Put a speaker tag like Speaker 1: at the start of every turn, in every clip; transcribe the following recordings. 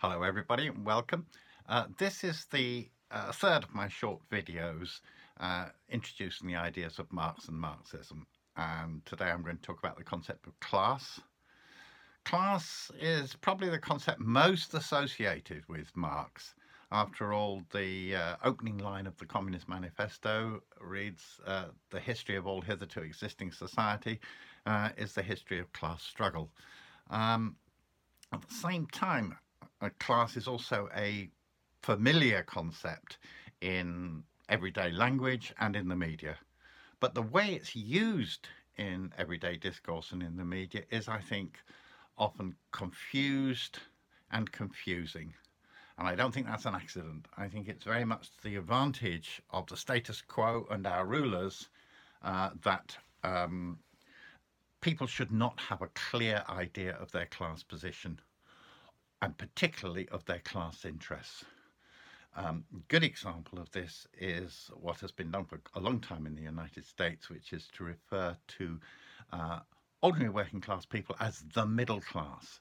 Speaker 1: Hello everybody and welcome. Uh, this is the uh, third of my short videos uh, introducing the ideas of Marx and Marxism and today I'm going to talk about the concept of class. Class is probably the concept most associated with Marx. After all, the uh, opening line of the Communist Manifesto reads, uh, the history of all hitherto existing society uh, is the history of class struggle. Um, at the same time, a class is also a familiar concept in everyday language and in the media. But the way it's used in everyday discourse and in the media is, I think, often confused and confusing. And I don't think that's an accident. I think it's very much the advantage of the status quo and our rulers uh, that um, people should not have a clear idea of their class position and particularly of their class interests. Um, good example of this is what has been done for a long time in the United States, which is to refer to uh, ordinary working class people as the middle class.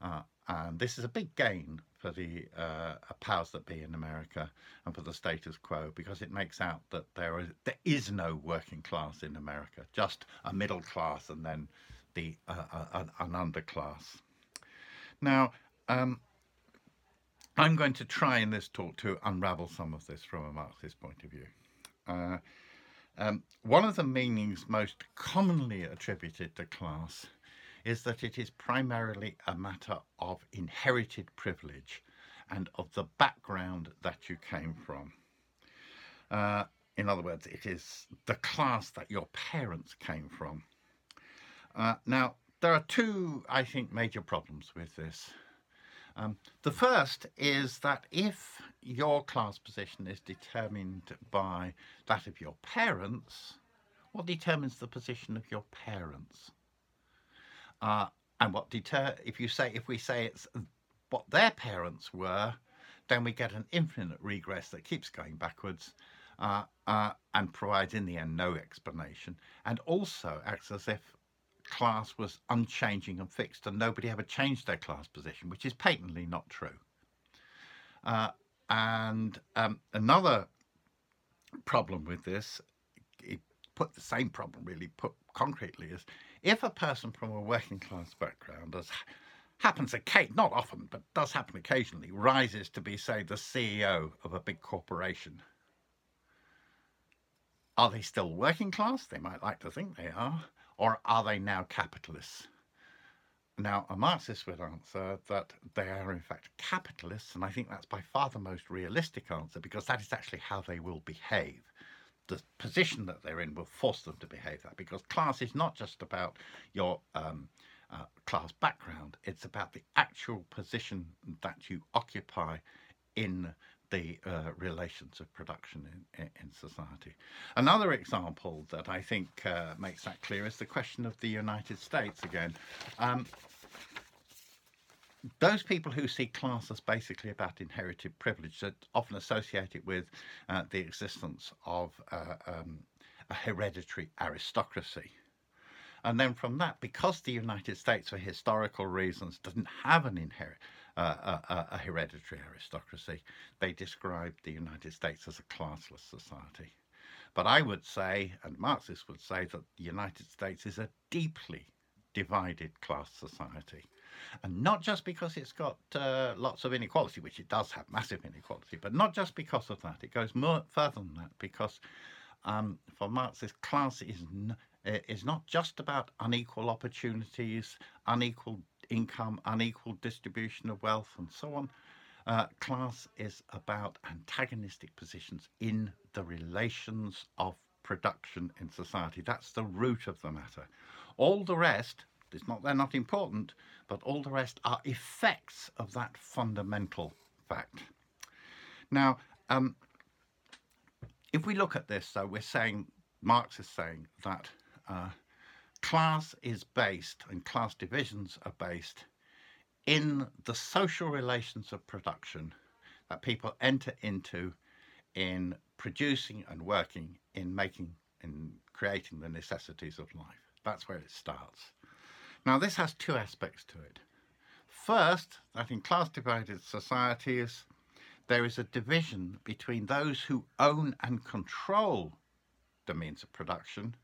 Speaker 1: Uh, and this is a big gain for the uh, powers that be in America and for the status quo because it makes out that there is, there is no working class in America, just a middle class and then the uh, uh an underclass. Now, um, I'm going to try in this talk to unravel some of this from a Marxist point of view. Uh, um, one of the meanings most commonly attributed to class is that it is primarily a matter of inherited privilege and of the background that you came from. Uh, in other words, it is the class that your parents came from. Uh, now, there are two, I think, major problems with this. Um, the first is that if your class position is determined by that of your parents, what determines the position of your parents? Uh, and what deter if you say if we say it's what their parents were, then we get an infinite regress that keeps going backwards uh, uh, and provides in the end no explanation, and also acts as if class was unchanging and fixed and nobody ever changed their class position, which is patently not true. Uh, and um, another problem with this, it put the same problem really put concretely, is if a person from a working class background, as happens occasionally, not often, but does happen occasionally, rises to be, say, the CEO of a big corporation, are they still working class? They might like to think they are or are they now capitalists? Now, a Marxist would answer that they are in fact capitalists, and I think that's by far the most realistic answer because that is actually how they will behave. The position that they're in will force them to behave that because class is not just about your um, uh, class background, it's about the actual position that you occupy in the uh, relations of production in, in, society. Another example that I think uh, makes that clear is the question of the United States again. Um, those people who see class as basically about inherited privilege that often associate it with uh, the existence of uh, um, a hereditary aristocracy. And then from that, because the United States, for historical reasons, doesn't have an inherit, a, a, hereditary aristocracy. They described the United States as a classless society. But I would say, and Marxists would say, that the United States is a deeply divided class society. And not just because it's got uh, lots of inequality, which it does have massive inequality, but not just because of that. It goes more further than that because um, for Marxists, class is, is not just about unequal opportunities, unequal income, unequal distribution of wealth, and so on. Uh, class is about antagonistic positions in the relations of production in society. That's the root of the matter. All the rest, it's not they're not important, but all the rest are effects of that fundamental fact. Now, um, if we look at this, though, we're saying Marx is saying that uh, class is based and class divisions are based in the social relations of production that people enter into in producing and working in making in creating the necessities of life. That's where it starts. Now this has two aspects to it. First, that in class divided societies, there is a division between those who own and control the means of production,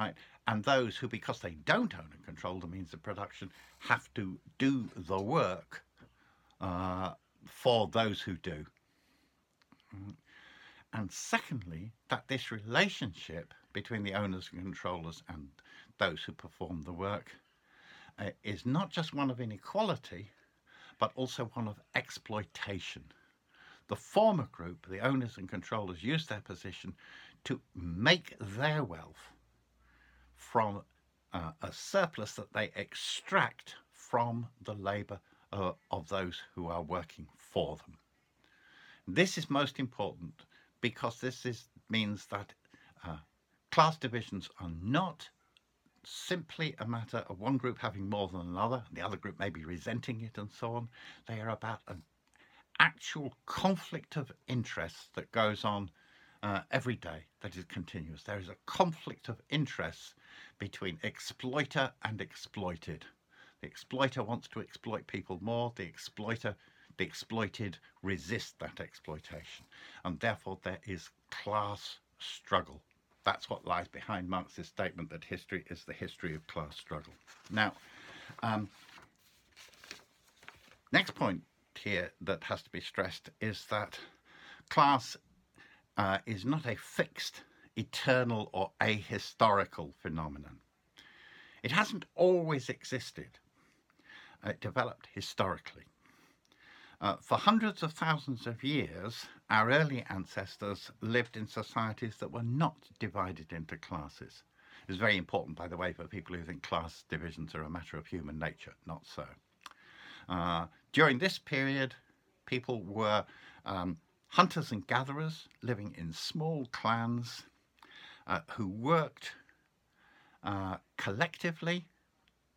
Speaker 1: right, and those who, because they don't own and control the means of production, have to do the work uh, for those who do. And secondly, that this relationship between the owners and controllers and those who perform the work uh, is not just one of inequality, but also one of exploitation. The former group, the owners and controllers, use their position to make their wealth from uh, a surplus that they extract from the labour uh, of those who are working for them. This is most important because this is, means that uh, class divisions are not simply a matter of one group having more than another, the other group maybe resenting it and so on. They are about an actual conflict of interests that goes on uh, every day that is continuous. There is a conflict of interests between exploiter and exploited. The exploiter wants to exploit people more, the exploiter, the exploited resist that exploitation. And therefore there is class struggle. That's what lies behind Marx's statement that history is the history of class struggle. Now, um, next point here that has to be stressed is that class uh, is not a fixed, eternal, or ahistorical phenomenon. It hasn't always existed. It developed historically. Uh, for hundreds of thousands of years, our early ancestors lived in societies that were not divided into classes. It's very important, by the way, for people who think class divisions are a matter of human nature. Not so. Uh, during this period, people were um, hunters and gatherers living in small clans uh, who worked uh, collectively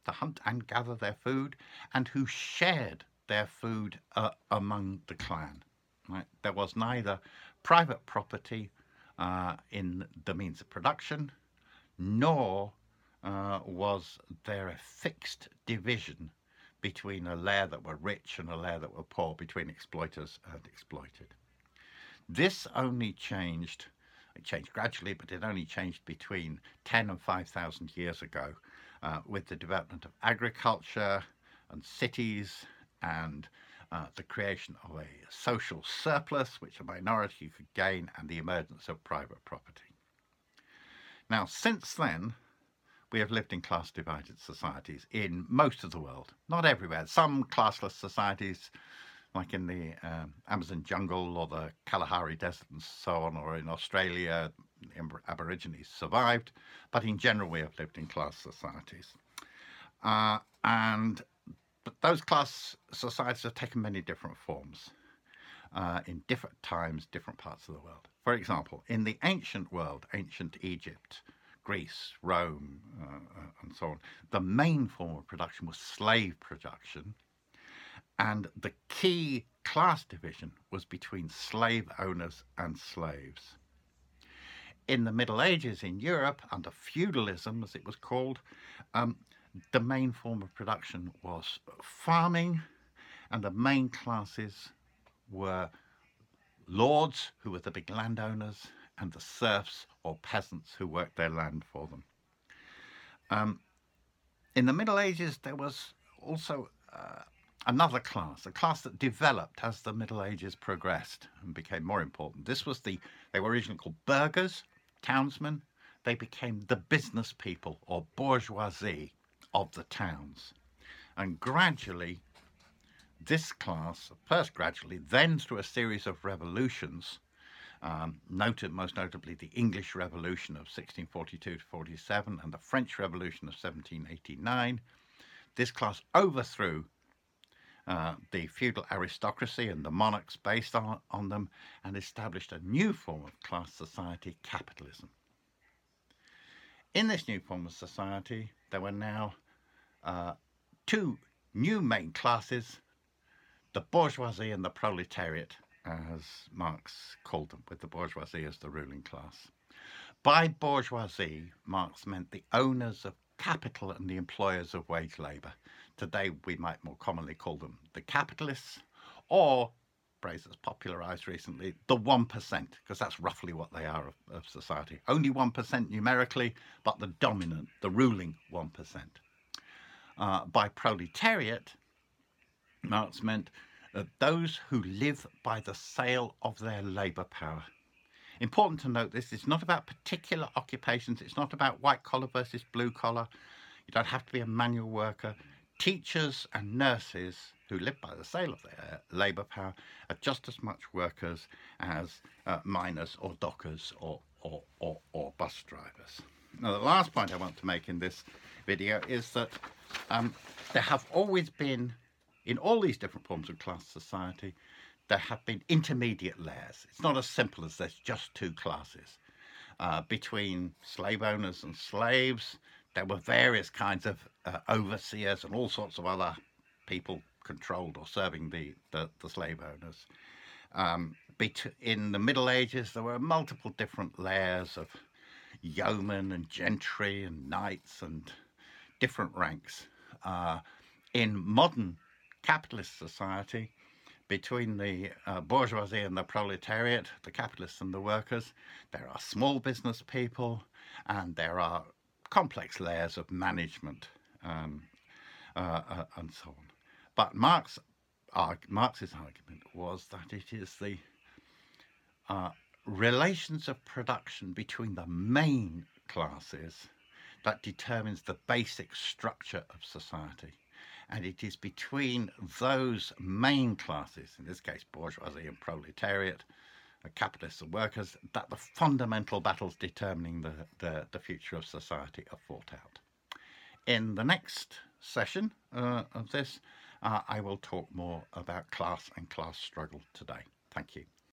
Speaker 1: to hunt and gather their food and who shared their food uh, among the clan. Right? There was neither private property uh, in the means of production, nor uh, was there a fixed division between a layer that were rich and a layer that were poor, between exploiters and exploited. This only changed, it changed gradually, but it only changed between 10 and 5,000 years ago uh, with the development of agriculture and cities and uh, the creation of a social surplus which a minority could gain and the emergence of private property. Now, since then, we have lived in class divided societies in most of the world, not everywhere. Some classless societies, like in the um, Amazon jungle or the Kalahari Desert and so on, or in Australia, Aborigines survived, but in general, we have lived in class societies. Uh, and those class societies have taken many different forms uh, in different times, different parts of the world. For example, in the ancient world, ancient Egypt, Greece, Rome, uh, uh, and so on, the main form of production was slave production. And the key class division was between slave owners and slaves. In the Middle Ages in Europe, under feudalism as it was called, um, the main form of production was farming, and the main classes were lords, who were the big landowners, and the serfs or peasants who worked their land for them. Um, in the Middle Ages, there was also uh, another class, a class that developed as the Middle Ages progressed and became more important. This was the, they were originally called burghers, townsmen. They became the business people or bourgeoisie of the towns. And gradually, this class, first gradually, then through a series of revolutions, um, noted most notably the English Revolution of 1642 to 47 and the French Revolution of 1789. This class overthrew uh, the feudal aristocracy and the monarchs based on, on them and established a new form of class society, capitalism. In this new form of society, there were now uh, two new main classes, the bourgeoisie and the proletariat, as Marx called them, with the bourgeoisie as the ruling class. By bourgeoisie, Marx meant the owners of capital and the employers of wage labour. Today we might more commonly call them the capitalists or phrase that's popularised recently, the 1%, because that's roughly what they are of, of, society. Only 1% numerically, but the dominant, the ruling 1%. Uh, by proletariat, Marx meant uh, those who live by the sale of their labour power. Important to note this, it's not about particular occupations, it's not about white collar versus blue collar. You don't have to be a manual worker. Teachers and nurses who live by the sale of their labour power are just as much workers as uh, miners or dockers or, or, or, or, bus drivers. Now, the last point I want to make in this video is that um, there have always been, in all these different forms of class society, there have been intermediate layers. It's not as simple as there's just two classes. Uh, between slave owners and slaves, there were various kinds of uh, overseers and all sorts of other people controlled or serving the, the, the slave owners. Um, in the Middle Ages, there were multiple different layers of yeomen and gentry and knights and different ranks. Uh, in modern capitalist society, between the uh, bourgeoisie and the proletariat, the capitalists and the workers, there are small business people and there are complex layers of management um, uh, uh, and so on. But Marx, Marx's argument was that it is the uh, relations of production between the main classes that determines the basic structure of society. And it is between those main classes, in this case bourgeoisie and proletariat, capitalists and workers, that the fundamental battles determining the, the, the future of society are fought out. In the next session uh, of this, uh, I will talk more about class and class struggle today. Thank you.